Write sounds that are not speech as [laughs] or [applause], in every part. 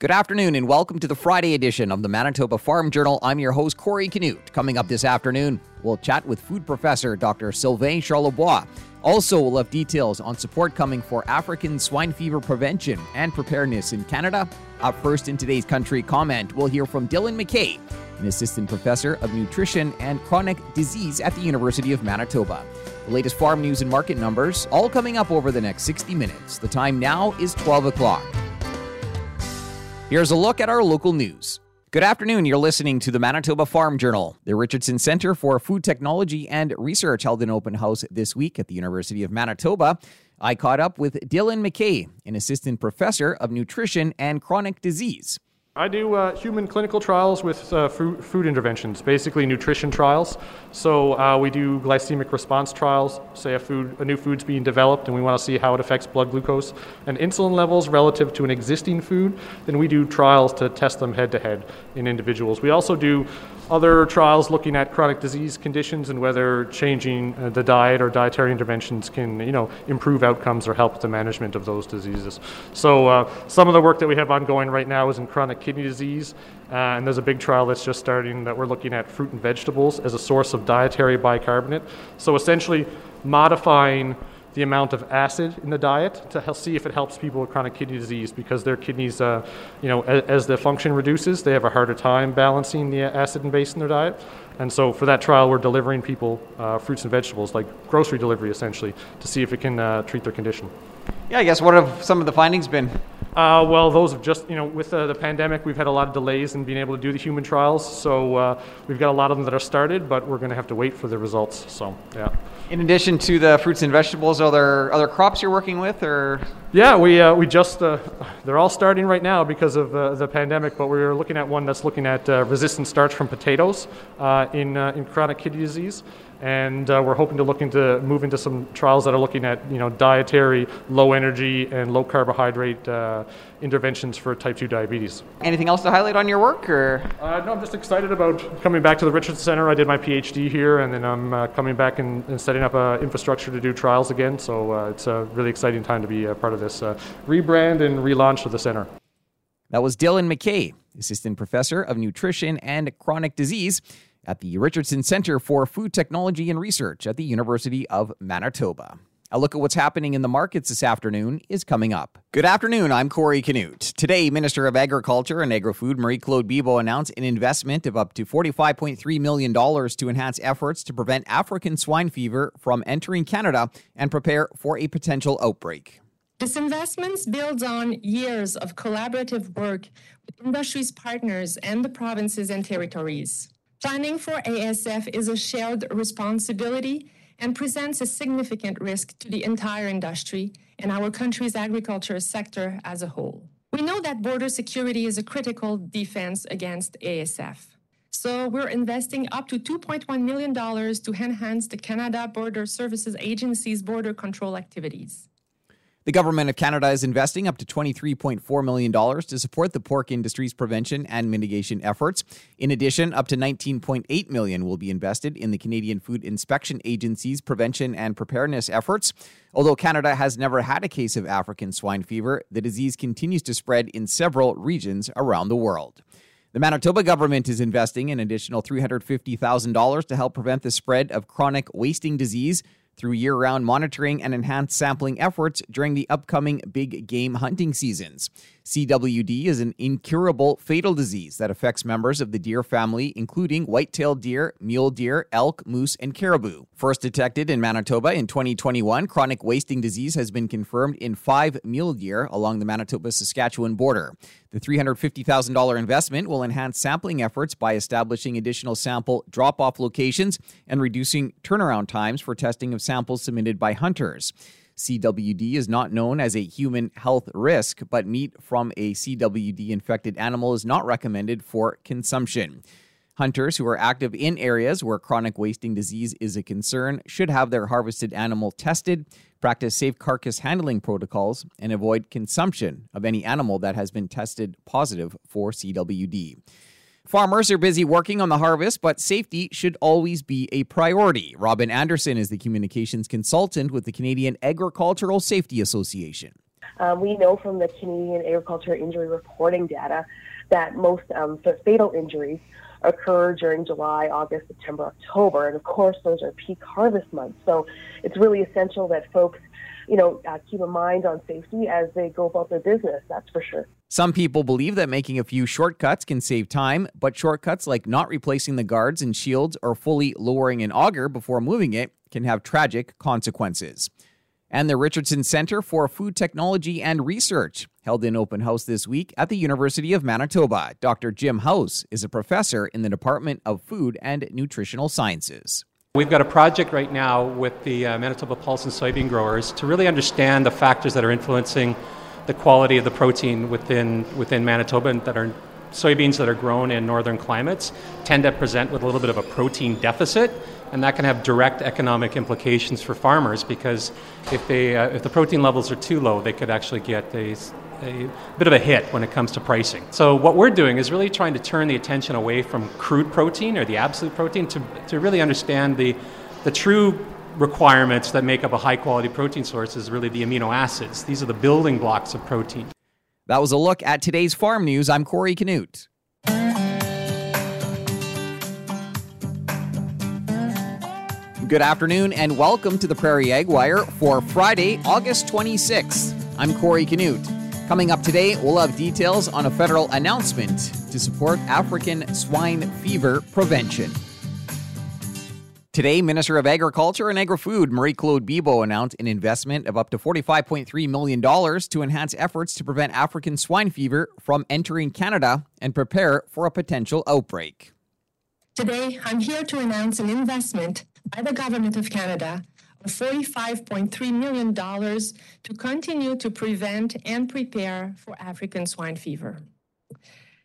Good afternoon and welcome to the Friday edition of the Manitoba Farm Journal. I'm your host, Corey Canute. Coming up this afternoon, we'll chat with food professor Dr. Sylvain Charlebois. Also, we'll have details on support coming for African swine fever prevention and preparedness in Canada. Up first in today's country comment, we'll hear from Dylan McKay, an assistant professor of nutrition and chronic disease at the University of Manitoba. The latest farm news and market numbers, all coming up over the next 60 minutes. The time now is 12 o'clock. Here's a look at our local news. Good afternoon. You're listening to the Manitoba Farm Journal. The Richardson Center for Food Technology and Research held an open house this week at the University of Manitoba. I caught up with Dylan McKay, an assistant professor of nutrition and chronic disease. I do uh, human clinical trials with uh, food, food, interventions, basically nutrition trials. So uh, we do glycemic response trials. Say a food, a new food's being developed, and we want to see how it affects blood glucose and insulin levels relative to an existing food. Then we do trials to test them head to head in individuals. We also do other trials looking at chronic disease conditions and whether changing uh, the diet or dietary interventions can, you know, improve outcomes or help the management of those diseases. So uh, some of the work that we have ongoing right now is in chronic kidney disease, uh, and there's a big trial that's just starting that we're looking at fruit and vegetables as a source of dietary bicarbonate. So essentially modifying the amount of acid in the diet to see if it helps people with chronic kidney disease because their kidneys, uh, you know, as, as, the function reduces, they have a harder time balancing the acid and base in their diet. And so for that trial, we're delivering people uh, fruits and vegetables, like grocery delivery essentially, to see if it can uh, treat their condition. Yeah, I guess what have some of the findings been? Uh, well, those have just, you know, with uh, the pandemic, we've had a lot of delays in being able to do the human trials. So uh, we've got a lot of them that are started, but we're going to have to wait for the results. So, yeah. In addition to the fruits and vegetables, are there other crops you're working with, or? Yeah, we, uh, we just, uh, they're all starting right now because of uh, the pandemic, but we're looking at one that's looking at resistant starch from potatoes in, in chronic kidney disease and uh, we're hoping to look into move into some trials that are looking at you know dietary, low energy, and low carbohydrate uh, interventions for type two diabetes. Anything else to highlight on your work, or? Uh, no, I'm just excited about coming back to the Richardson Center. I did my PhD here, and then I'm uh, coming back and, and, setting up an infrastructure to do trials again. So uh, it's a really exciting time to be a part of this uh, rebrand and relaunch of the center. That was Dylan McKay, assistant professor of nutrition and chronic disease at the Richardson Center for Food Technology and Research at the University of Manitoba. A look at what's happening in the markets this afternoon is coming up. Good afternoon, I'm Corey Canute. Today, Minister of Agriculture and Agri-Food Marie-Claude Bibeau announced an investment of up to $45.3 million to enhance efforts to prevent African swine fever from entering Canada and prepare for a potential outbreak. This investment builds on years of collaborative work with industry's partners and the provinces and territories. Planning for ASF is a shared responsibility and presents a significant risk to the entire industry and our country's agriculture sector as a whole. We know that border security is a critical defense against ASF. So we're investing up to $2.1 million to enhance the Canada Border Services Agency's border control activities. The government of Canada is investing up to $23.4 million to support the pork industry's prevention and mitigation efforts. In addition, up to 19.8 million will be invested in the Canadian Food Inspection Agency's prevention and preparedness efforts. Although Canada has never had a case of African swine fever, the disease continues to spread in several regions around the world. The Manitoba government is investing an additional $350,000 to help prevent the spread of chronic wasting disease through year round monitoring and enhanced sampling efforts during the upcoming big game hunting seasons. CWD is an incurable fatal disease that affects members of the deer family, including white tailed deer, mule deer, elk, moose, and caribou. First detected in Manitoba in 2021, chronic wasting disease has been confirmed in five mule deer along the Manitoba Saskatchewan border. The $350,000 investment will enhance sampling efforts by establishing additional sample drop off locations and reducing turnaround times for testing of samples submitted by hunters. CWD is not known as a human health risk, but meat from a CWD infected animal is not recommended for consumption. Hunters who are active in areas where chronic wasting disease is a concern should have their harvested animal tested, practice safe carcass handling protocols, and avoid consumption of any animal that has been tested positive for CWD. Farmers are busy working on the harvest, but safety should always be a priority. Robin Anderson is the communications consultant with the Canadian Agricultural Safety Association. Um, we know from the Canadian Agriculture Injury Reporting data that most um, fatal injuries occur during July, August, September, October. And of course, those are peak harvest months. So it's really essential that folks, you know, uh, keep a mind on safety as they go about their business. That's for sure. Some people believe that making a few shortcuts can save time, but shortcuts like not replacing the guards and shields or fully lowering an auger before moving it can have tragic consequences and the Richardson Center for Food Technology and Research held an open house this week at the University of Manitoba. Dr. Jim House is a professor in the Department of Food and Nutritional Sciences. We've got a project right now with the uh, Manitoba pulse and soybean growers to really understand the factors that are influencing the quality of the protein within within Manitoba and that are soybeans that are grown in northern climates tend to present with a little bit of a protein deficit and that can have direct economic implications for farmers because if, they, uh, if the protein levels are too low, they could actually get a, a bit of a hit when it comes to pricing. So, what we're doing is really trying to turn the attention away from crude protein or the absolute protein to, to really understand the, the true requirements that make up a high quality protein source is really the amino acids. These are the building blocks of protein. That was a look at today's farm news. I'm Corey Canute. Good afternoon and welcome to the Prairie Ag Wire for Friday, August 26th. I'm Corey Canute. Coming up today, we'll have details on a federal announcement to support African swine fever prevention. Today, Minister of Agriculture and Agri-Food Marie Claude Bibeau announced an investment of up to $45.3 million to enhance efforts to prevent African swine fever from entering Canada and prepare for a potential outbreak. Today, I'm here to announce an investment by the Government of Canada of $45.3 million to continue to prevent and prepare for African swine fever.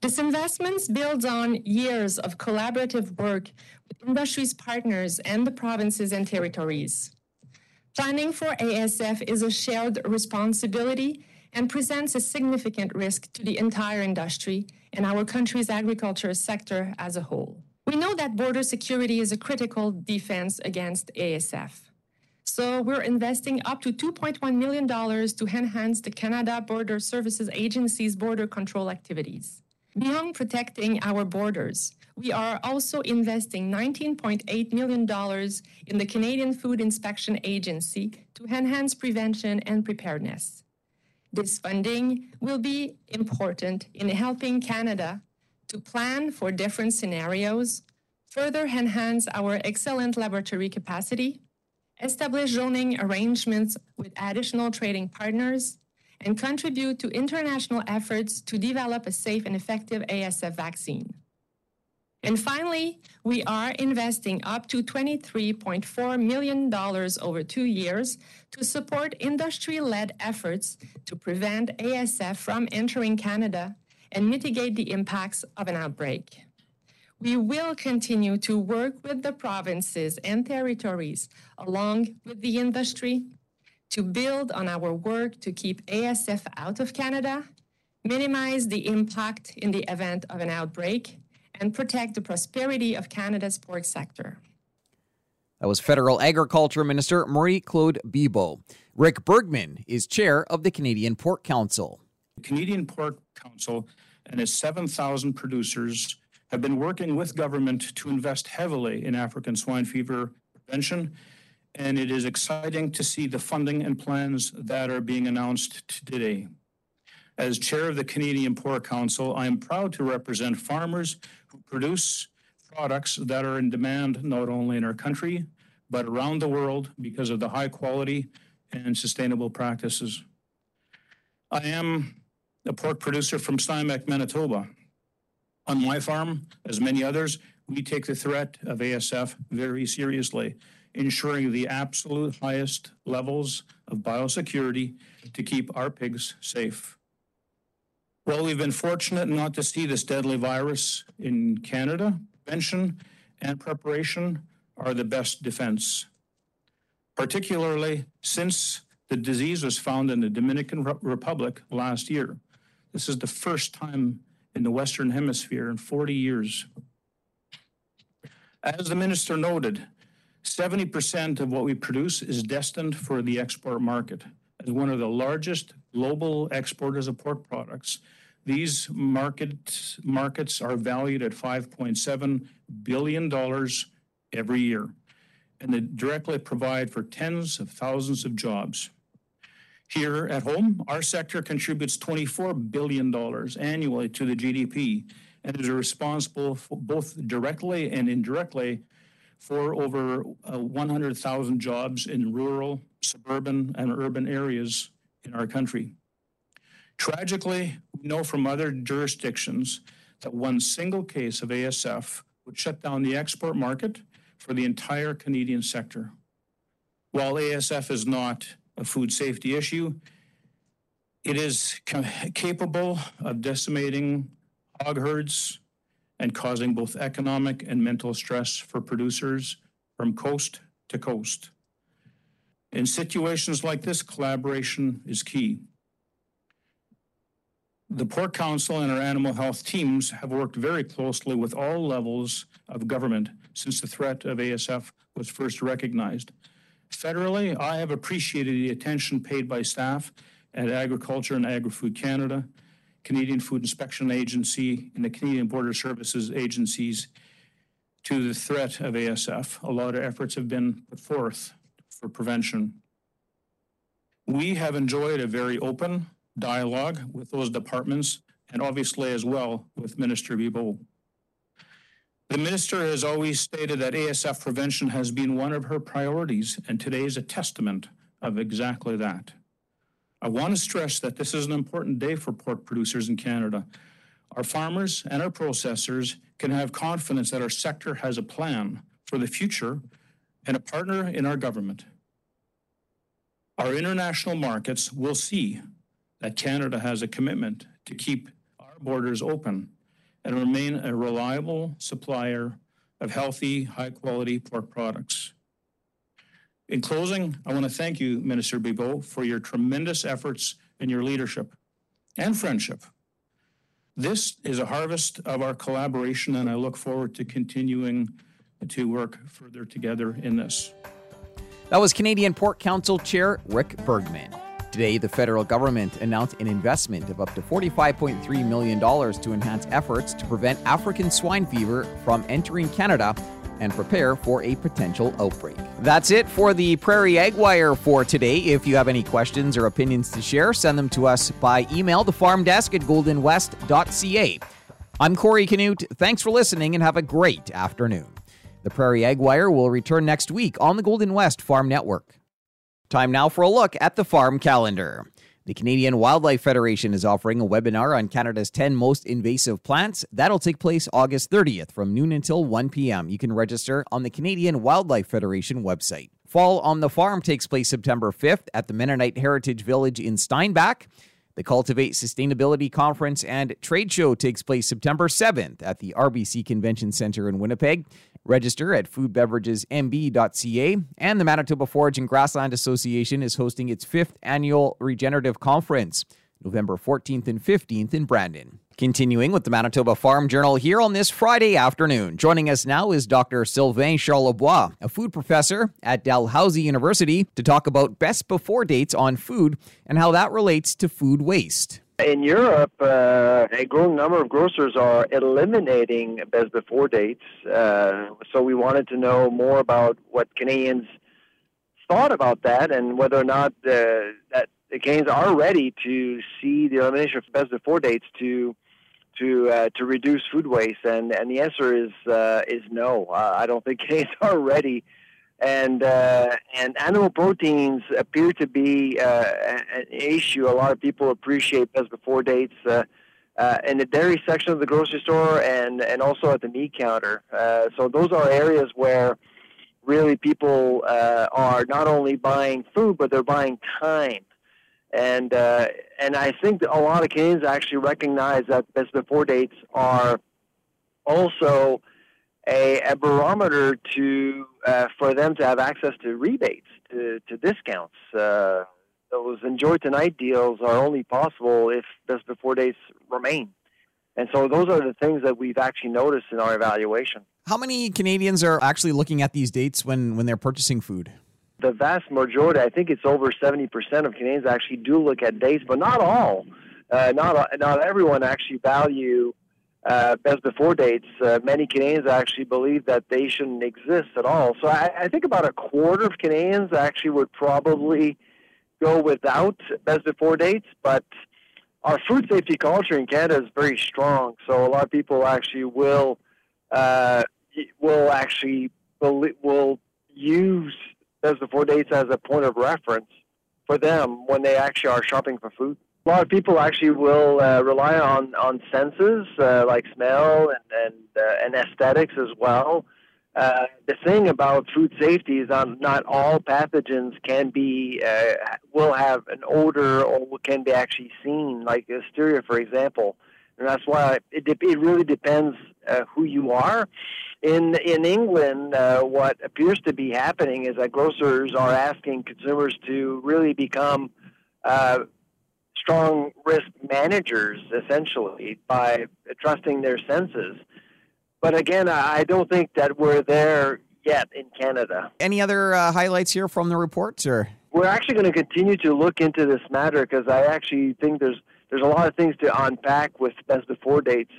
This investment builds on years of collaborative work with industry's partners and the provinces and territories. Planning for ASF is a shared responsibility and presents a significant risk to the entire industry and our country's agriculture sector as a whole. We know that border security is a critical defense against ASF. So we're investing up to $2.1 million to enhance the Canada Border Services Agency's border control activities. Beyond protecting our borders, we are also investing $19.8 million in the Canadian Food Inspection Agency to enhance prevention and preparedness. This funding will be important in helping Canada to plan for different scenarios, further enhance our excellent laboratory capacity, establish zoning arrangements with additional trading partners, and contribute to international efforts to develop a safe and effective ASF vaccine. And finally, we are investing up to $23.4 million over two years to support industry led efforts to prevent ASF from entering Canada and mitigate the impacts of an outbreak. We will continue to work with the provinces and territories, along with the industry, to build on our work to keep ASF out of Canada, minimize the impact in the event of an outbreak, and protect the prosperity of Canada's pork sector. That was Federal Agriculture Minister Marie Claude Bibeau. Rick Bergmann is chair of the Canadian Pork Council. The Canadian Pork Council and its 7,000 producers have been working with government to invest heavily in African swine fever prevention, and it is exciting to see the funding and plans that are being announced today. As chair of the Canadian Pork Council, I am proud to represent farmers who produce products that are in demand not only in our country, but around the world because of the high quality and sustainable practices. I am a pork producer from Steinbach, Manitoba. On my farm, as many others, we take the threat of ASF very seriously, ensuring the absolute highest levels of biosecurity to keep our pigs safe. Well, we've been fortunate not to see this deadly virus in Canada. Prevention and preparation are the best defense, particularly since the disease was found in the Dominican Republic last year. This is the first time in the Western Hemisphere in 40 years. As the minister noted, 70% of what we produce is destined for the export market. As one of the largest global exporters of pork products. These market, markets are valued at $5.7 billion every year, and they directly provide for tens of thousands of jobs. Here at home, our sector contributes $24 billion annually to the GDP and is responsible both directly and indirectly for over uh, 100,000 jobs in rural, suburban, and urban areas in our country. Tragically, we know from other jurisdictions that one single case of ASF would shut down the export market for the entire Canadian sector. While ASF is not a food safety issue, it is ca- capable of decimating hog herds and causing both economic and mental stress for producers from coast to coast. In situations like this, collaboration is key. The Pork Council and our animal health teams have worked very closely with all levels of government since the threat of ASF was first recognized. Federally, I have appreciated the attention paid by staff at Agriculture and Agri-Food Canada, Canadian Food Inspection Agency, and the Canadian Border Services agencies to the threat of ASF. A lot of efforts have been put forth for prevention. We have enjoyed a very open dialogue with those departments and obviously as well with Minister Bibeau. The minister has always stated that ASF prevention has been one of her priorities, and today is a testament of exactly that. I want to stress that this is an important day for pork producers in Canada. Our farmers and our processors can have confidence that our sector has a plan for the future and a partner in our government. Our international markets will see that Canada has a commitment to keep our borders open and remain a reliable supplier of healthy, high quality pork products. In closing, I want to thank you, Minister Bibeau, for your tremendous efforts and your leadership and friendship. This is a harvest of our collaboration, and I look forward to continuing to work further together in this. That was Canadian Pork Council Chair Rick Bergmann. Today, the federal government announced an investment of up to $45.3 million to enhance efforts to prevent African swine fever from entering Canada and prepare for a potential outbreak. That's it for the Prairie Ag Wire for today. If you have any questions or opinions to share, send them to us by email, the farm desk at goldenwest.ca. I'm Corey Canute. Thanks for listening and have a great afternoon. The Prairie Ag Wire will return next week on the Golden West Farm Network. Time now for a look at the farm calendar. The Canadian Wildlife Federation is offering a webinar on Canada's 10 most invasive plants. That'll take place August 30th from noon until 1 p.m. You can register on the Canadian Wildlife Federation website. Fall on the Farm takes place September 5th at the Mennonite Heritage Village in Steinbach. The Cultivate Sustainability Conference and Trade Show takes place September 7th at the RBC Convention Center in Winnipeg. Register at foodbeveragesmb.ca. And the Manitoba Forage and Grassland Association is hosting its fifth annual regenerative conference, November 14th and 15th in Brandon. Continuing with the Manitoba Farm Journal here on this Friday afternoon. Joining us now is Dr. Sylvain Charlebois, a food professor at Dalhousie University, to talk about best before dates on food and how that relates to food waste. In Europe, uh, a growing number of grocers are eliminating best before dates. Uh, so we wanted to know more about what Canadians thought about that and whether or not uh, that the Canadians are ready to see the elimination of best before dates to to uh, to reduce food waste. And and the answer is uh, is no. Uh, I don't think [laughs] Canadians are ready and uh, and animal proteins appear to be uh, an issue. A lot of people appreciate best before dates uh, in the dairy section of the grocery store and and also at the meat counter. So those are areas where really people are not only buying food but they're buying time. And uh, and I think a lot of Canadians actually recognize that best before dates are also a, a barometer to uh, for them to have access to rebates, to, to discounts. Uh, those enjoy tonight deals are only possible if best before dates remain. And so those are the things that we've actually noticed in our evaluation. How many Canadians are actually looking at these dates when, when they're purchasing food? The vast majority, I think it's over 70% of Canadians actually do look at dates, but not all. Uh, not not everyone actually value uh, best before dates. Uh, many Canadians actually believe that they shouldn't exist at all. So I, I think about a quarter of Canadians actually would probably go without best before dates, but our food safety culture in Canada is very strong. So a lot of people actually will uh, will actually will use best before dates as a point of reference for them when they actually are shopping for food. A lot of people actually will uh, rely on on senses uh, like smell and and, uh, and aesthetics as well uh, the thing about food safety is not all pathogens can be uh, will have an odor or can be actually seen, like listeria, for example. And that's why it, it really depends uh, who you are. In in England, uh, what appears to be happening is that grocers are asking consumers to really become uh, strong risk managers, essentially, by trusting their senses. But again, I don't think that we're there yet in Canada. Any other uh, highlights here from the reports, or we're actually going to continue to look into this matter because I actually think there's there's a lot of things to unpack with best before dates,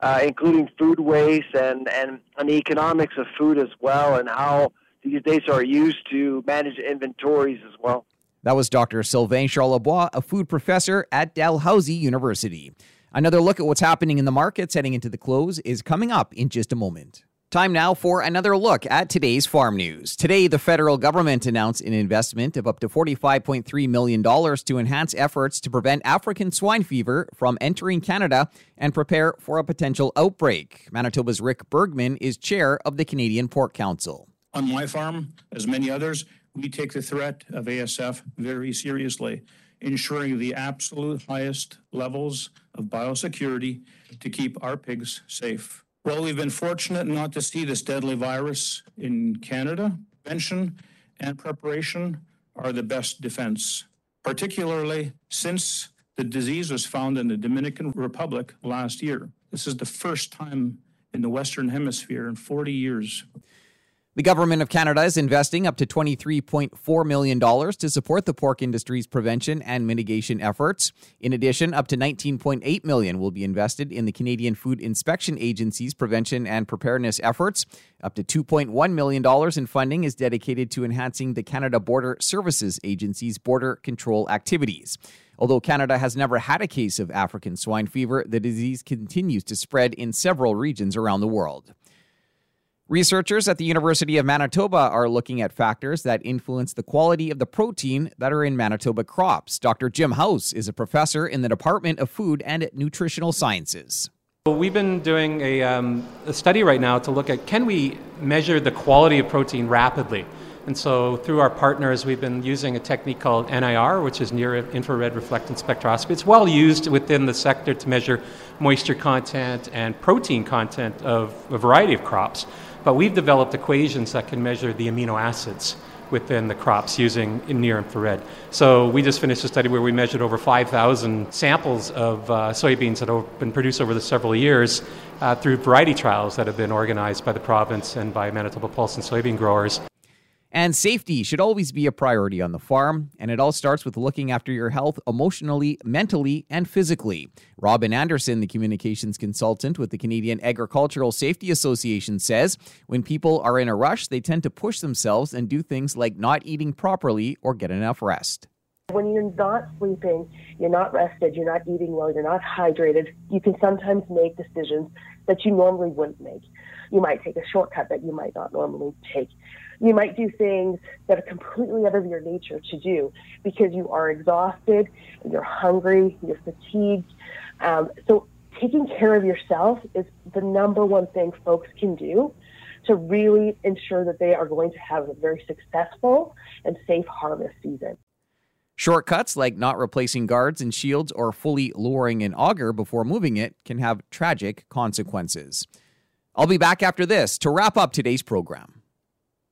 uh, including food waste and, and and the economics of food as well, and how these dates are used to manage inventories as well. That was Dr. Sylvain Charlebois, a food professor at Dalhousie University. Another look at what's happening in the markets heading into the close is coming up in just a moment. Time now for another look at today's farm news. Today, the federal government announced an investment of up to $45.3 million to enhance efforts to prevent African swine fever from entering Canada and prepare for a potential outbreak. Manitoba's Rick Bergmann is chair of the Canadian Pork Council. On my farm, as many others, we take the threat of ASF very seriously ensuring the absolute highest levels of biosecurity to keep our pigs safe. Well, we've been fortunate not to see this deadly virus in Canada. Prevention and preparation are the best defense, particularly since the disease was found in the Dominican Republic last year. This is the first time in the Western Hemisphere in 40 years. The government of Canada is investing up to $23.4 million to support the pork industry's prevention and mitigation efforts. In addition, up to 19.8 million will be invested in the Canadian Food Inspection Agency's prevention and preparedness efforts. Up to $2.1 million in funding is dedicated to enhancing the Canada Border Services Agency's border control activities. Although Canada has never had a case of African swine fever, the disease continues to spread in several regions around the world. Researchers at the University of Manitoba are looking at factors that influence the quality of the protein that are in Manitoba crops. Dr. Jim House is a professor in the Department of Food and Nutritional Sciences. We've been doing a, um, a study right now to look at can we measure the quality of protein rapidly? And so, through our partners, we've been using a technique called NIR, which is near infrared reflectance spectroscopy. It's well used within the sector to measure moisture content and protein content of a variety of crops. But we've developed equations that can measure the amino acids within the crops using near infrared. So we just finished a study where we measured over 5,000 samples of uh, soybeans that have been produced over the several years uh, through variety trials that have been organized by the province and by Manitoba Pulse and soybean growers. And safety should always be a priority on the farm, and it all starts with looking after your health emotionally, mentally, and physically. Robin Anderson, the communications consultant with the Canadian Agricultural Safety Association, says when people are in a rush, they tend to push themselves and do things like not eating properly or get enough rest. When you're not sleeping, you're not rested, you're not eating well, you're not hydrated, you can sometimes make decisions that you normally wouldn't make. You might take a shortcut that you might not normally take. You might do things that are completely out of your nature to do because you are exhausted, you're hungry, you're fatigued. Um, so taking care of yourself is the number one thing folks can do to really ensure that they are going to have a very successful and safe harvest season. Shortcuts like not replacing guards and shields or fully lowering an auger before moving it can have tragic consequences. I'll be back after this to wrap up today's program.